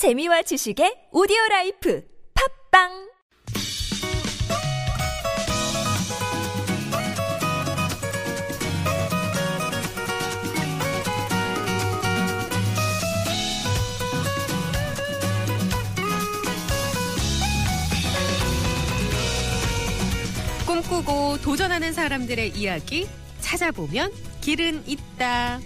재미와 지식의 오디오 라이프 팝빵 꿈꾸고 도전하는 사람들의 이야기 찾아보면 길은 있다.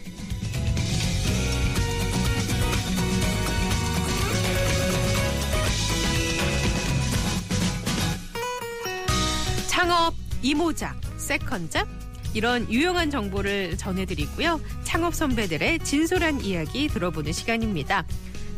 창업, 이모작, 세컨작 이런 유용한 정보를 전해드리고요. 창업 선배들의 진솔한 이야기 들어보는 시간입니다.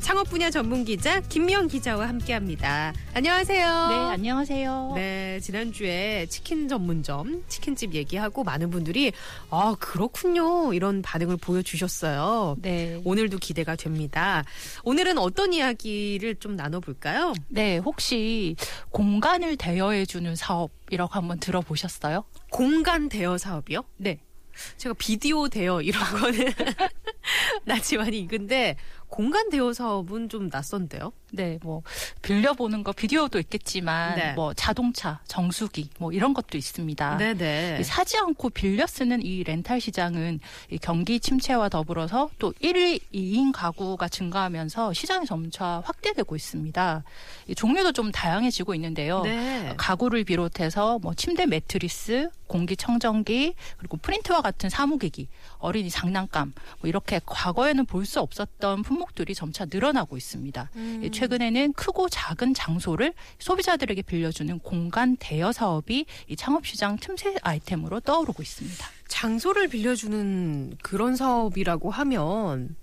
창업 분야 전문 기자 김미영 기자와 함께합니다. 안녕하세요. 네, 안녕하세요. 네, 지난주에 치킨 전문점, 치킨집 얘기하고 많은 분들이, 아, 그렇군요. 이런 반응을 보여주셨어요. 네. 오늘도 기대가 됩니다. 오늘은 어떤 이야기를 좀 나눠볼까요? 네, 혹시 공간을 대여해주는 사업이라고 한번 들어보셨어요? 공간 대여 사업이요? 네. 제가 비디오 대여 이런 거는 나지만이 근데 공간 대여 사업은 좀 낯선데요? 네, 뭐, 빌려보는 거 비디오도 있겠지만, 네. 뭐, 자동차, 정수기, 뭐, 이런 것도 있습니다. 네네. 이 사지 않고 빌려 쓰는 이 렌탈 시장은 이 경기 침체와 더불어서 또 1일 2인 가구가 증가하면서 시장이 점차 확대되고 있습니다. 이 종류도 좀 다양해지고 있는데요. 네. 가구를 비롯해서 뭐 침대 매트리스, 공기청정기, 그리고 프린트와 같은 사무기기, 어린이 장난감, 뭐 이렇게 과거에는 볼 수 없었던 품 목들이 점차 늘어나고 있습니다. 음. 이 최근에는 크고 작은 장소를 소비자들에게 빌려주는 공간 대여 사업이 이 창업시장 틈새 아이템으로 떠오르고 있습니다. 장소를 빌려주는 그런 사업이라고 하면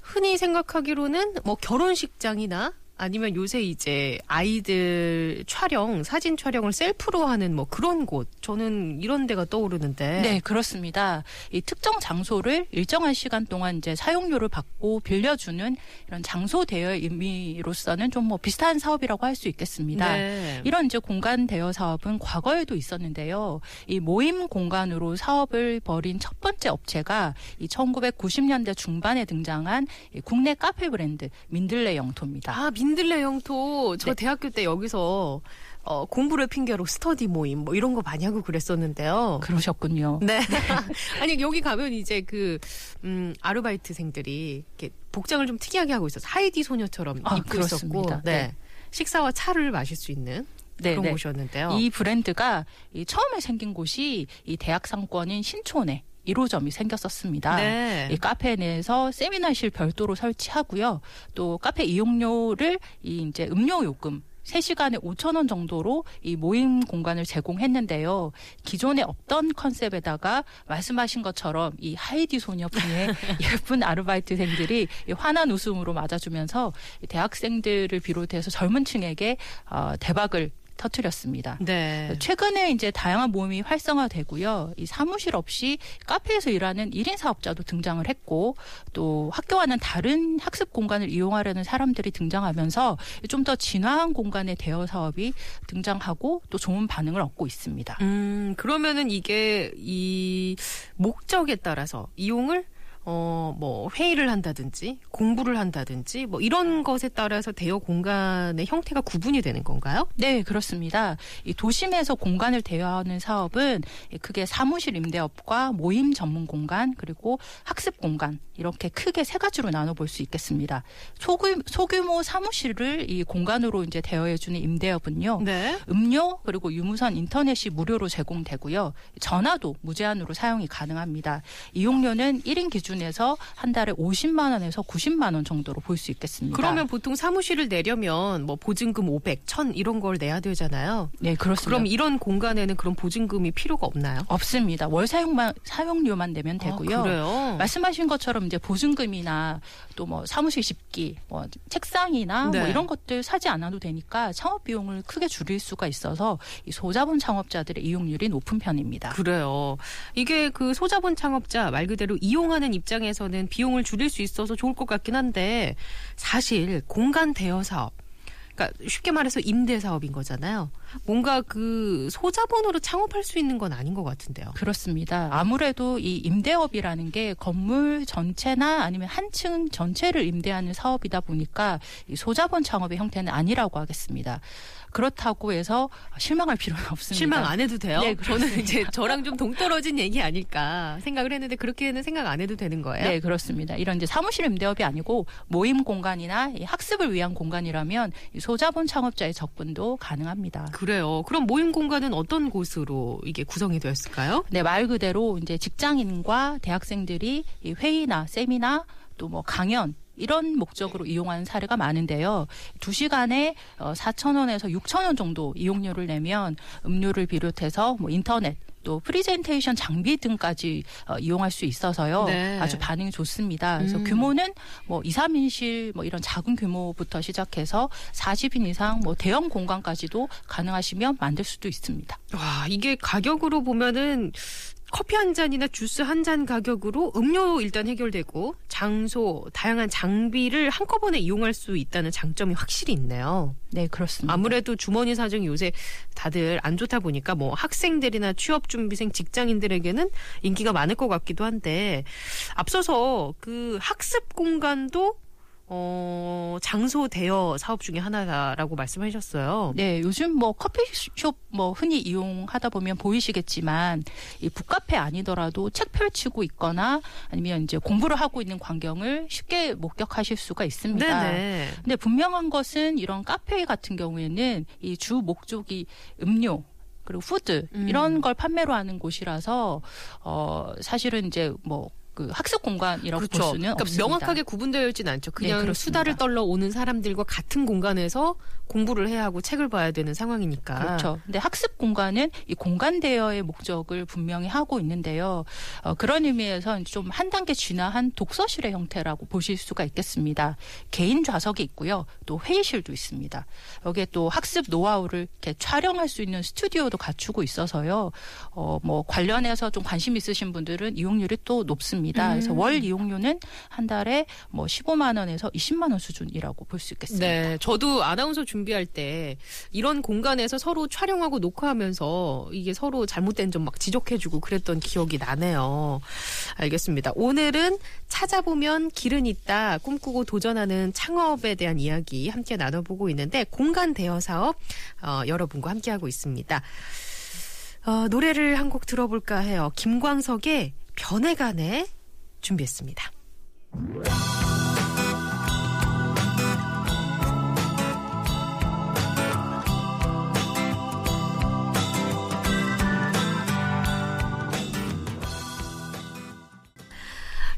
흔히 생각하기로는 뭐 결혼식장이나 아니면 요새 이제 아이들 촬영, 사진 촬영을 셀프로 하는 뭐 그런 곳. 저는 이런 데가 떠오르는데. 네, 그렇습니다. 이 특정 장소를 일정한 시간 동안 이제 사용료를 받고 빌려주는 이런 장소 대여의 의미로서는 좀 뭐 비슷한 사업이라고 할 수 있겠습니다. 네. 이런 이제 공간 대여 사업은 과거에도 있었는데요. 이 모임 공간으로 사업을 벌인 첫 번째 업체가 이 1990년대 중반에 등장한 이 국내 카페 브랜드 민들레 영토입니다. 아, 민 들레 영토. 저 네. 대학교 때 여기서 어, 공부를 핑계로 스터디 모임 뭐 이런 거 많이 하고 그랬었는데요. 그러셨군요. 네. 아니 여기 가면 이제 그 음, 아르바이트생들이 이렇게 복장을 좀 특이하게 하고 있어서 하이디 소녀처럼 아, 입고 그렇습니다. 있었고, 네. 네. 식사와 차를 마실 수 있는 네, 그런 네. 곳이었는데요. 이 브랜드가 이 처음에 생긴 곳이 이 대학 상권인 신촌에 1호점이 생겼었습니다. 네. 이 카페 내에서 세미나실 별도로 설치하고요. 또 카페 이용료를 이 이제 음료 요금 3시간에 5천 원 정도로 이 모임 공간을 제공했는데요. 기존에 없던 컨셉에다가 말씀하신 것처럼 이 하이디 소녀분의 예쁜 아르바이트생들이 이 환한 웃음으로 맞아주면서 이 대학생들을 비롯해서 젊은 층에게 어, 대박을 터뜨렸습니다. 네. 최근에 이제 다양한 모임이 활성화되고요. 이 사무실 없이 카페에서 일하는 1인 사업자도 등장을 했고 또 학교와는 다른 학습 공간을 이용하려는 사람들이 등장하면서 좀 더 진화한 공간의 대여 사업이 등장하고 또 좋은 반응을 얻고 있습니다. 음, 그러면은 이게 이 목적에 따라서 이용을 어, 뭐, 회의를 한다든지, 공부를 한다든지, 뭐, 이런 것에 따라서 대여 공간의 형태가 구분이 되는 건가요? 네, 그렇습니다. 이 도심에서 공간을 대여하는 사업은 크게 사무실 임대업과 모임 전문 공간 그리고 학습 공간 이렇게 크게 세 가지로 나눠볼 수 있겠습니다. 소규, 소규모 사무실을 이 공간으로 이제 대여해주는 임대업은요. 네. 음료 그리고 유무선 인터넷이 무료로 제공되고요. 전화도 무제한으로 사용이 가능합니다. 이용료는 1인 기준 에서 한 달에 50만 원에서 90만 원 정도로 볼 수 있겠습니다. 그러면 보통 사무실을 내려면 뭐 보증금 500, 1000 이런 걸 내야 되잖아요. 네, 그렇습니다. 그럼 이런 공간에는 그런 보증금이 필요가 없나요? 없습니다. 월 사용만 사용료만 내면 되고요. 아, 그래요? 말씀하신 것처럼 이제 보증금이나 또 뭐 사무실 집기, 뭐 책상이나 네. 뭐 이런 것들 사지 않아도 되니까 창업 비용을 크게 줄일 수가 있어서 이 소자본 창업자들의 이용률이 높은 편입니다. 그래요. 이게 그 소자본 창업자 말 그대로 이용하는 입 장에서는 비용을 줄일 수 있어서 좋을 것 같긴 한데 사실 공간 대여 사업 그러니까 쉽게 말해서 임대 사업인 거잖아요. 뭔가 그 소자본으로 창업할 수 있는 건 아닌 것 같은데요. 그렇습니다. 아무래도 이 임대업이라는 게 건물 전체나 아니면 한 층 전체를 임대하는 사업이다 보니까 이 소자본 창업의 형태는 아니라고 하겠습니다. 그렇다고 해서 실망할 필요는 없습니다. 실망 안 해도 돼요? 네, 저는 이제 저랑 좀 동떨어진 얘기 아닐까 생각을 했는데 그렇게는 생각 안 해도 되는 거예요? 네, 그렇습니다. 이런 이제 사무실 임대업이 아니고 모임 공간이나 이 학습을 위한 공간이라면 이 소자본 창업자의 접근도 가능합니다. 그 래요. 그럼 모임 공간은 어떤 곳으로 이게 구성이 되었을까요? 네, 말 그대로 이제 직장인과 대학생들이 이 회의나 세미나 또 뭐 강연 이런 목적으로 이용하는 사례가 많은데요. 두시간에 4,000원에서 6,000원 정도 이용료를 내면 음료를 비롯해서 뭐 인터넷 또 프리젠테이션 장비 등까지 어, 이용할 수 있어서요. 네. 아주 반응이 좋습니다. 그래서 음. 규모는 뭐 2, 3인실 뭐 이런 작은 규모부터 시작해서 40인 이상 뭐 대형 공간까지도 가능하시면 만들 수도 있습니다. 와, 이게 가격으로 보면은 커피 한 잔이나 주스 한 잔 가격으로 음료 일단 해결되고 장소, 다양한 장비를 한꺼번에 이용할 수 있다는 장점이 확실히 있네요. 네, 그렇습니다. 아무래도 주머니 사정이 요새 다들 안 좋다 보니까 뭐 학생들이나 취업 준비생 직장인들에게는 인기가 많을 것 같기도 한데 앞서서 그 학습 공간도 어, 장소 대여 사업 중에 하나다라고 말씀하셨어요. 네, 요즘 뭐 커피숍 뭐 흔히 이용하다 보면 보이시겠지만 이 북카페 아니더라도 책 펼치고 있거나 아니면 이제 공부를 하고 있는 광경을 쉽게 목격하실 수가 있습니다. 네네. 근데 분명한 것은 이런 카페 같은 경우에는 이 주 목적이 음료 그리고 food 음. 이런 걸 판매로 하는 곳이라서 어 사실은 이제 뭐 그 학습 공간이라고 볼 수는 그러니까 없습니다. 명확하게 구분되어 있지는 않죠. 그냥 그렇습니다. 수다를 떨러 오는 사람들과 같은 공간에서 공부를 해야 하고 책을 봐야 되는 상황이니까. 그렇죠. 근데 학습 공간은 이 공간 대여의 목적을 분명히 하고 있는데요. 어, 그런 의미에서 좀 한 단계 진화한 독서실의 형태라고 보실 수가 있겠습니다. 개인 좌석이 있고요. 또 회의실도 있습니다. 여기에 또 학습 노하우를 이렇게 촬영할 수 있는 스튜디오도 갖추고 있어서요. 어, 뭐 관련해서 좀 관심 있으신 분들은 이용률이 또 높습니다. 그래서 음. 월 이용료는 한 달에 뭐 15만 원에서 20만 원 수준이라고 볼 수 있겠습니다. 네, 저도 아나운서 준비할 때 이런 공간에서 서로 촬영하고 녹화하면서 이게 서로 잘못된 점 막 지적해주고 그랬던 기억이 나네요. 알겠습니다. 오늘은 찾아보면 길은 있다 꿈꾸고 도전하는 창업에 대한 이야기 함께 나눠보고 있는데 공간 대여 사업 어, 여러분과 함께하고 있습니다. 어, 노래를 한 곡 들어볼까 해요. 김광석의 변해가네 준비했습니다.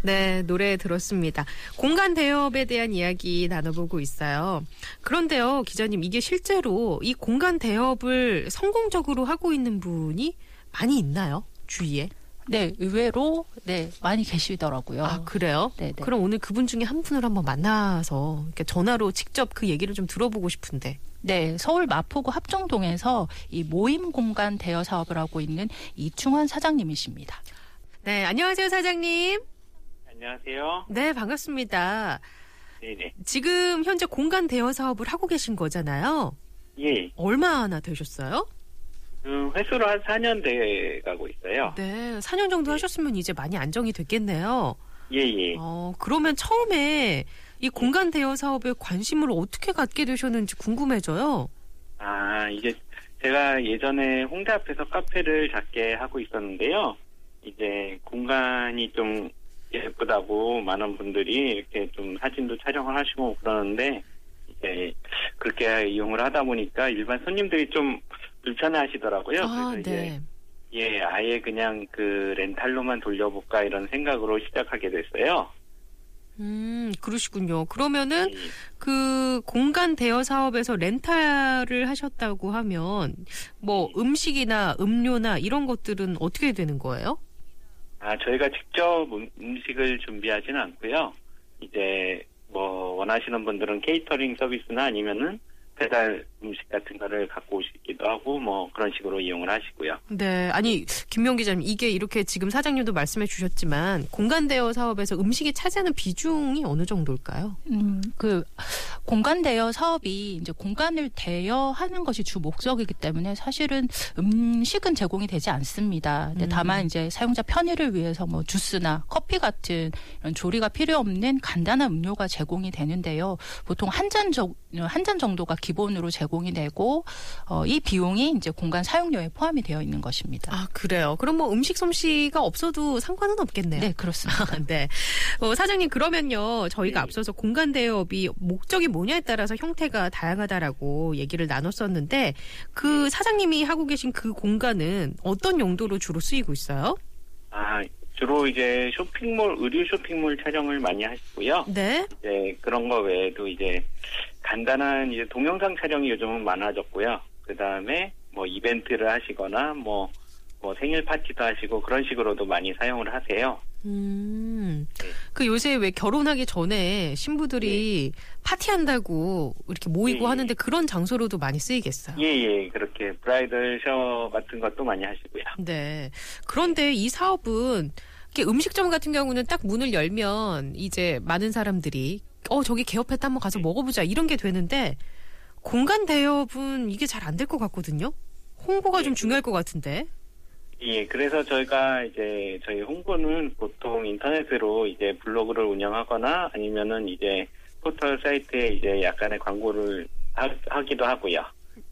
네, 노래 들었습니다. 공간 대여업에 대한 이야기 나눠보고 있어요. 그런데요, 기자님, 이게 실제로 이 공간 대여업을 성공적으로 하고 있는 분이 많이 있나요? 주위에? 네, 의외로 네 많이 계시더라고요. 아, 그래요? 네, 네. 그럼 오늘 그분 중에 한 분을 한번 만나서 이렇게 전화로 직접 그 얘기를 좀 들어보고 싶은데. 네, 서울 마포구 합정동에서 이 모임 공간 대여 사업을 하고 있는 이충환 사장님이십니다. 네, 안녕하세요, 사장님. 안녕하세요. 네, 반갑습니다. 네네. 지금 현재 공간 대여 사업을 하고 계신 거잖아요. 예. 얼마나 되셨어요? 그 횟수로 한 4년 돼 가고 있어요. 네, 4년 정도 하셨으면 이제 많이 안정이 됐겠네요. 예, 예. 어, 그러면 처음에 이 공간 대여 사업에 관심을 어떻게 갖게 되셨는지 궁금해져요. 아, 이제 제가 예전에 홍대 앞에서 카페를 작게 하고 있었는데요. 이제 공간이 좀 예쁘다고 많은 분들이 이렇게 좀 사진도 촬영을 하시고 그러는데 이제 그렇게 이용을 하다 보니까 일반 손님들이 좀 불편해 하시더라고요. 아, 그래서 네. 이제 예, 아예 그냥 그 렌탈로만 돌려볼까 이런 생각으로 시작하게 됐어요. 음, 그러시군요. 그러면은 예. 그 공간 대여 사업에서 렌탈을 하셨다고 하면 뭐 음식이나 음료나 이런 것들은 어떻게 되는 거예요? 아, 저희가 직접 음- 음식을 준비하지는 않고요. 이제 뭐 원하시는 분들은 케이터링 서비스나 아니면은 배달 음식 같은 거를 갖고 오시기도 하고 뭐 그런 식으로 이용을 하시고요. 네, 아니 김명 기자님 이게 이렇게 지금 사장님도 말씀해 주셨지만 공간 대여 사업에서 음식이 차지하는 비중이 어느 정도일까요? 음, 그 공간 대여 사업이 이제 공간을 대여하는 것이 주 목적이기 때문에 사실은 음식은 제공이 되지 않습니다. 근데 음. 다만 이제 사용자 편의를 위해서 뭐 주스나 커피 같은 이런 조리가 필요 없는 간단한 음료가 제공이 되는데요. 보통 한 잔 한 잔 정도가 기본으로 제공이 되고 어, 이 비용이 이제 공간 사용료에 포함이 되어 있는 것입니다. 아 그래요. 그럼 뭐 음식 솜씨가 없어도 상관은 없겠네요. 네, 그렇습니다. 네. 어, 사장님 그러면요 저희가 네. 앞서서 공간 대여업이 목적이 뭐냐에 따라서 형태가 다양하다라고 얘기를 나눴었는데 그 사장님이 하고 계신 그 공간은 어떤 용도로 주로 쓰이고 있어요? 아 주로 이제 쇼핑몰 의류 쇼핑몰 촬영을 많이 하시고요. 네. 이제 그런 거 외에도 이제 간단한 이제 동영상 촬영이 요즘은 많아졌고요. 그 다음에 뭐 이벤트를 하시거나 뭐, 뭐 생일 파티도 하시고 그런 식으로도 많이 사용을 하세요. 음. 네. 그 요새 왜 결혼하기 전에 신부들이 파티한다고 이렇게 모이고 네. 하는데 그런 장소로도 많이 쓰이겠어요. 예, 예, 그렇게 브라이덜 셔 같은 것도 많이 하시고요. 네. 그런데 이 사업은 이렇게 음식점 같은 경우는 딱 문을 열면 이제 많은 사람들이 어 저기 개업했다 한번 가서 먹어보자 이런 게 되는데 공간 대여업은 이게 잘 안 될 것 같거든요. 홍보가 좀 네. 중요할 것 같은데. 예, 그래서 저희가 이제 저희 홍보는 보통 인터넷으로 이제 블로그를 운영하거나 아니면은 이제 포털 사이트에 이제 약간의 광고를 하, 기도 하고요.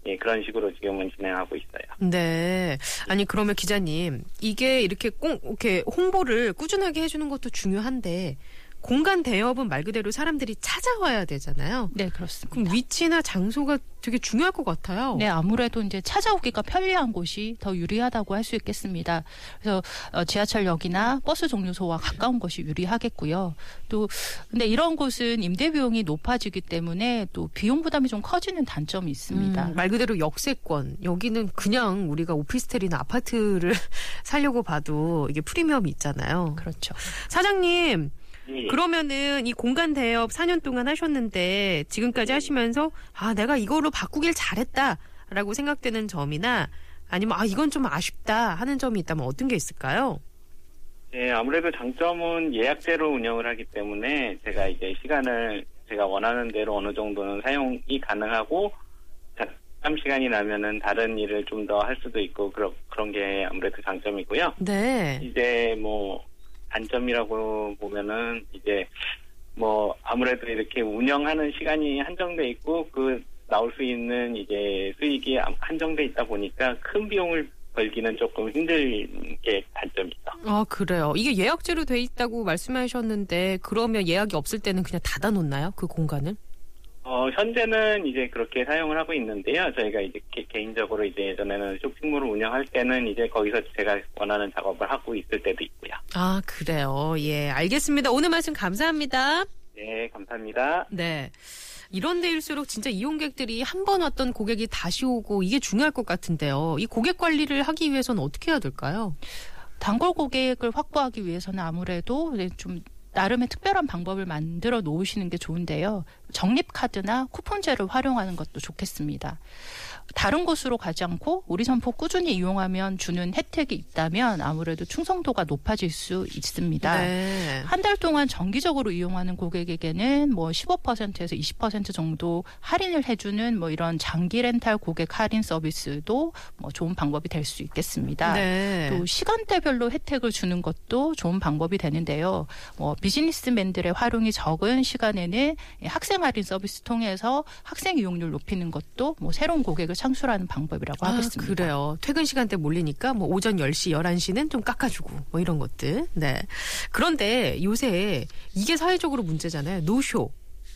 예, 그런 식으로 지금은 진행하고 있어요. 네. 아니 그러면 기자님 이게 이렇게 꼭 이렇게 홍보를 꾸준하게 해주는 것도 중요한데 공간 대여업은 말 그대로 사람들이 찾아와야 되잖아요. 네, 그렇습니다. 그럼 위치나 장소가 되게 중요할 것 같아요. 네, 아무래도 이제 찾아오기가 편리한 곳이 더 유리하다고 할 수 있겠습니다. 그래서 어, 지하철역이나 버스 정류소와 가까운 것이 유리하겠고요. 또 근데 이런 곳은 임대 비용이 높아지기 때문에 또 비용 부담이 좀 커지는 단점이 있습니다. 음, 말 그대로 역세권. 여기는 그냥 우리가 오피스텔이나 아파트를 살려고 봐도 이게 프리미엄이 있잖아요. 그렇죠. 사장님, 예, 그러면은 이 공간 대업 4년 동안 하셨는데 지금까지 하시면서 아, 내가 이거로 바꾸길 잘했다라고 생각되는 점이나 아니면 아, 이건 좀 아쉽다 하는 점이 있다면 어떤 게 있을까요? 예, 아무래도 장점은 예약제로 운영을 하기 때문에 제가 이제 시간을 제가 원하는 대로 어느 정도는 사용이 가능하고 잠 시간이 나면은 다른 일을 좀 더 할 수도 있고 그런 그런 게 아무래도 장점이고요. 네. 이제 뭐 단점이라고 보면은 이제 뭐 아무래도 이렇게 운영하는 시간이 한정돼 있고 그 나올 수 있는 이제 수익이 한정돼 있다 보니까 큰 비용을 벌기는 조금 힘든 게 단점이죠. 아, 그래요. 이게 예약제로 돼 있다고 말씀하셨는데 그러면 예약이 없을 때는 그냥 닫아 놓나요? 그 공간을? 어, 현재는 이제 그렇게 사용을 하고 있는데요. 저희가 이제 개, 개인적으로 이제 예전에는 쇼핑몰을 운영할 때는 이제 거기서 제가 원하는 작업을 하고 있을 때도 있고요. 아, 그래요. 예, 알겠습니다. 오늘 말씀 감사합니다. 네, 감사합니다. 네. 이런 데일수록 진짜 이용객들이 한 번 왔던 고객이 다시 오고 이게 중요할 것 같은데요. 이 고객 관리를 하기 위해서는 어떻게 해야 될까요? 단골 고객을 확보하기 위해서는 아무래도 좀 나름의 특별한 방법을 만들어 놓으시는 게 좋은데요. 적립 카드나 쿠폰제를 활용하는 것도 좋겠습니다. 다른 곳으로 가지 않고 우리 점포 꾸준히 이용하면 주는 혜택이 있다면 아무래도 충성도가 높아질 수 있습니다. 네. 한달 동안 정기적으로 이용하는 고객에게는 뭐 15%에서 20% 정도 할인을 해주는 뭐 이런 장기 렌탈 고객 할인 서비스도 뭐 좋은 방법이 될 수 있겠습니다. 네. 또 시간대별로 혜택을 주는 것도 좋은 방법이 되는데요. 뭐 비즈니스맨들의 활용이 적은 시간에는 이 학생 할인 서비스 통해서 학생 이용률 높이는 것도 뭐 새로운 고객을 창출하는 방법이라고 아, 하겠습니다. 그래요. 퇴근 시간대 몰리니까 뭐 오전 10시, 11시는 좀 깎아주고 뭐 이런 것들. 네. 그런데 요새 이게 사회적으로 문제잖아요. 노쇼.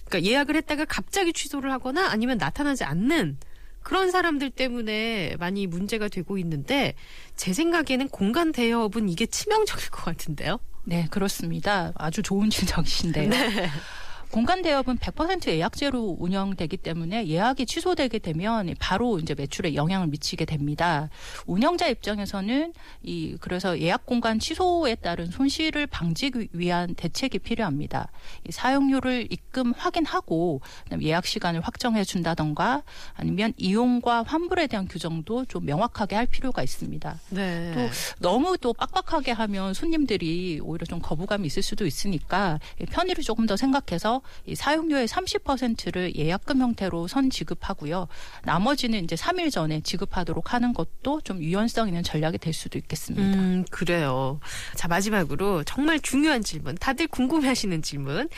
그러니까 예약을 했다가 갑자기 취소를 하거나 아니면 나타나지 않는 그런 사람들 때문에 많이 문제가 되고 있는데 제 생각에는 공간 대여업은 이게 치명적일 것 같은데요. 네, 그렇습니다. 아주 좋은 지적이신데요. 공간 대여은 100% 예약제로 운영되기 때문에 예약이 취소되게 되면 바로 이제 매출에 영향을 미치게 됩니다. 운영자 입장에서는 이 그래서 예약 공간 취소에 따른 손실을 방지하기 위한 대책이 필요합니다. 이 사용료를 입금 확인하고 예약 시간을 확정해 준다던가 아니면 이용과 환불에 대한 규정도 좀 명확하게 할 필요가 있습니다. 네. 또 너무 또 빡빡하게 하면 손님들이 오히려 좀 거부감이 있을 수도 있으니까 편의를 조금 더 생각해서 이 사용료의 30%를 예약금 형태로 선 지급하고요. 나머지는 이제 3일 전에 지급하도록 하는 것도 좀 유연성 있는 전략이 될 수도 있겠습니다. 음, 그래요. 자, 마지막으로 정말 중요한 질문. 다들 궁금해 하시는 질문.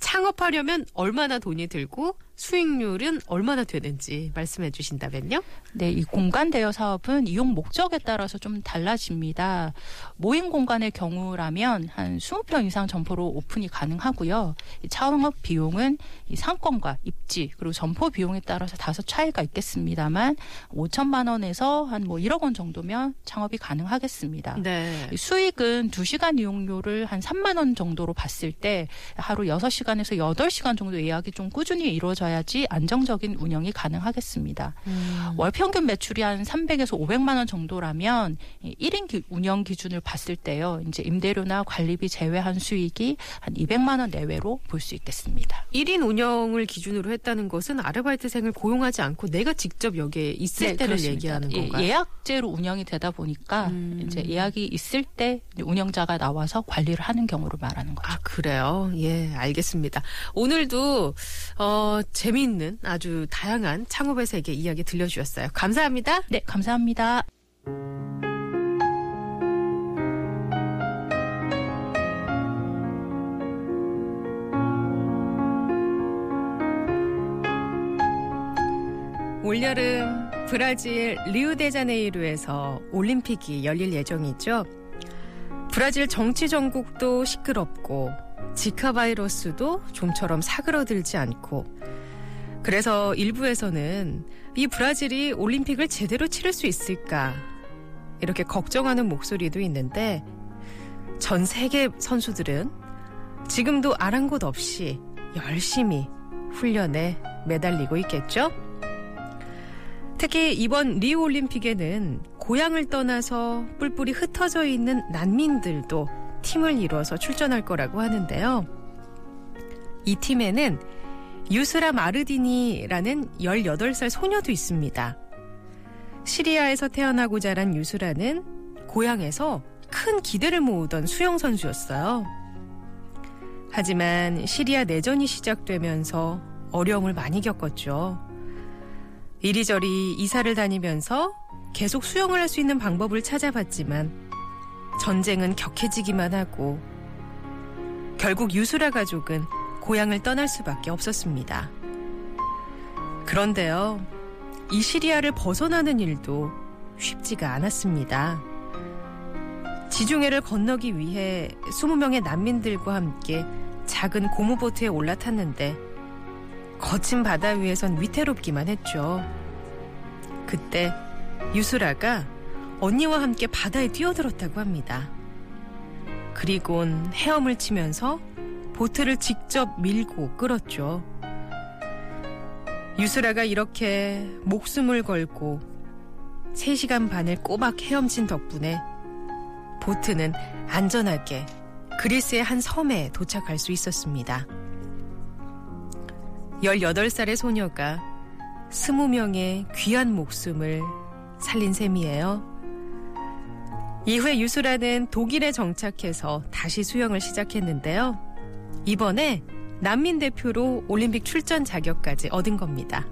창업하려면 얼마나 돈이 들고 수익률은 얼마나 되는지 말씀해 주신다면요? 네, 이 공간 대여 사업은 이용 목적에 따라서 좀 달라집니다. 모임 공간의 경우라면 한 20평 이상 점포로 오픈이 가능하고요. 이 창업 비용은 이 상권과 입지 그리고 점포 비용에 따라서 다소 차이가 있겠습니다만 5천만 원에서 한 뭐 1억 원 정도면 창업이 가능하겠습니다. 네. 이 수익은 2시간 이용료를 한 3만 원 정도로 봤을 때 하루 6시간 에서 8시간 정도 예약이 좀 꾸준히 이루어져야지 안정적인 운영이 가능하겠습니다. 음. 월 평균 매출이 한 300에서 500만 원 정도라면 이 1인 기- 운영 기준을 봤을 때요. 이제 임대료나 관리비 제외한 수익이 한 200만 원 내외로 볼 수 있겠습니다. 1인 운영을 기준으로 했다는 것은 아르바이트생을 고용하지 않고 내가 직접 여기에 있을 때를 네, 그렇습니다. 얘기하는 예, 건가요? 예약제로 운영이 되다 보니까 음. 이제 예약이 있을 때 운영자가 나와서 관리를 하는 경우를 말하는 거죠. 아, 그래요? 예, 알겠 습니다. 오늘도, 어, 재미있는 아주 다양한 창업의 세계 이야기 들려주셨어요. 감사합니다. 네, 감사합니다. 올여름 브라질 리우데자네이루에서 올림픽이 열릴 예정이죠. 브라질 정치 전국도 시끄럽고 지카 바이러스도 좀처럼 사그러들지 않고 그래서 일부에서는 이 브라질이 올림픽을 제대로 치를 수 있을까 이렇게 걱정하는 목소리도 있는데 전 세계 선수들은 지금도 아랑곳 없이 열심히 훈련에 매달리고 있겠죠? 특히 이번 리우 올림픽에는 고향을 떠나서 뿔뿔이 흩어져 있는 난민들도 팀을 이뤄서 출전할 거라고 하는데요. 이 팀에는 유스라 마르디니라는 18살 소녀도 있습니다. 시리아에서 태어나고 자란 유스라는 고향에서 큰 기대를 모으던 수영 선수였어요. 하지만 시리아 내전이 시작되면서 어려움을 많이 겪었죠. 이리저리 이사를 다니면서 계속 수영을 할 수 있는 방법을 찾아봤지만 전쟁은 격해지기만 하고 결국 유수라 가족은 고향을 떠날 수밖에 없었습니다. 그런데요, 이 시리아를 벗어나는 일도 쉽지가 않았습니다. 지중해를 건너기 위해 20명의 난민들과 함께 작은 고무보트에 올라탔는데 거친 바다 위에선 위태롭기만 했죠. 그때 유수라가 언니와 함께 바다에 뛰어들었다고 합니다. 그리곤 헤엄을 치면서 보트를 직접 밀고 끌었죠. 유수라가 이렇게 목숨을 걸고 3시간 반을 꼬박 헤엄친 덕분에 보트는 안전하게 그리스의 한 섬에 도착할 수 있었습니다. 18살의 소녀가 20명의 귀한 목숨을 살린 셈이에요. 이후에 유수라는 독일에 정착해서 다시 수영을 시작했는데요. 이번에 난민 대표로 올림픽 출전 자격까지 얻은 겁니다.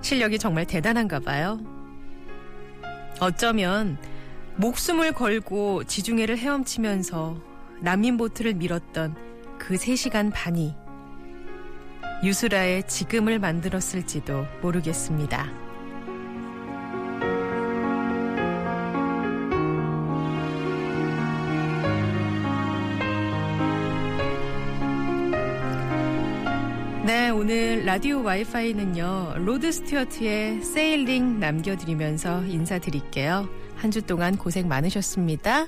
실력이 정말 대단한가 봐요. 어쩌면 목숨을 걸고 지중해를 헤엄치면서 난민 보트를 밀었던 그 3시간 반이 유수라의 지금을 만들었을지도 모르겠습니다. 네, 오늘 라디오 와이파이는요, 로드 스튜어트의 Sailing 남겨드리면서 인사드릴게요. 한 주 동안 고생 많으셨습니다.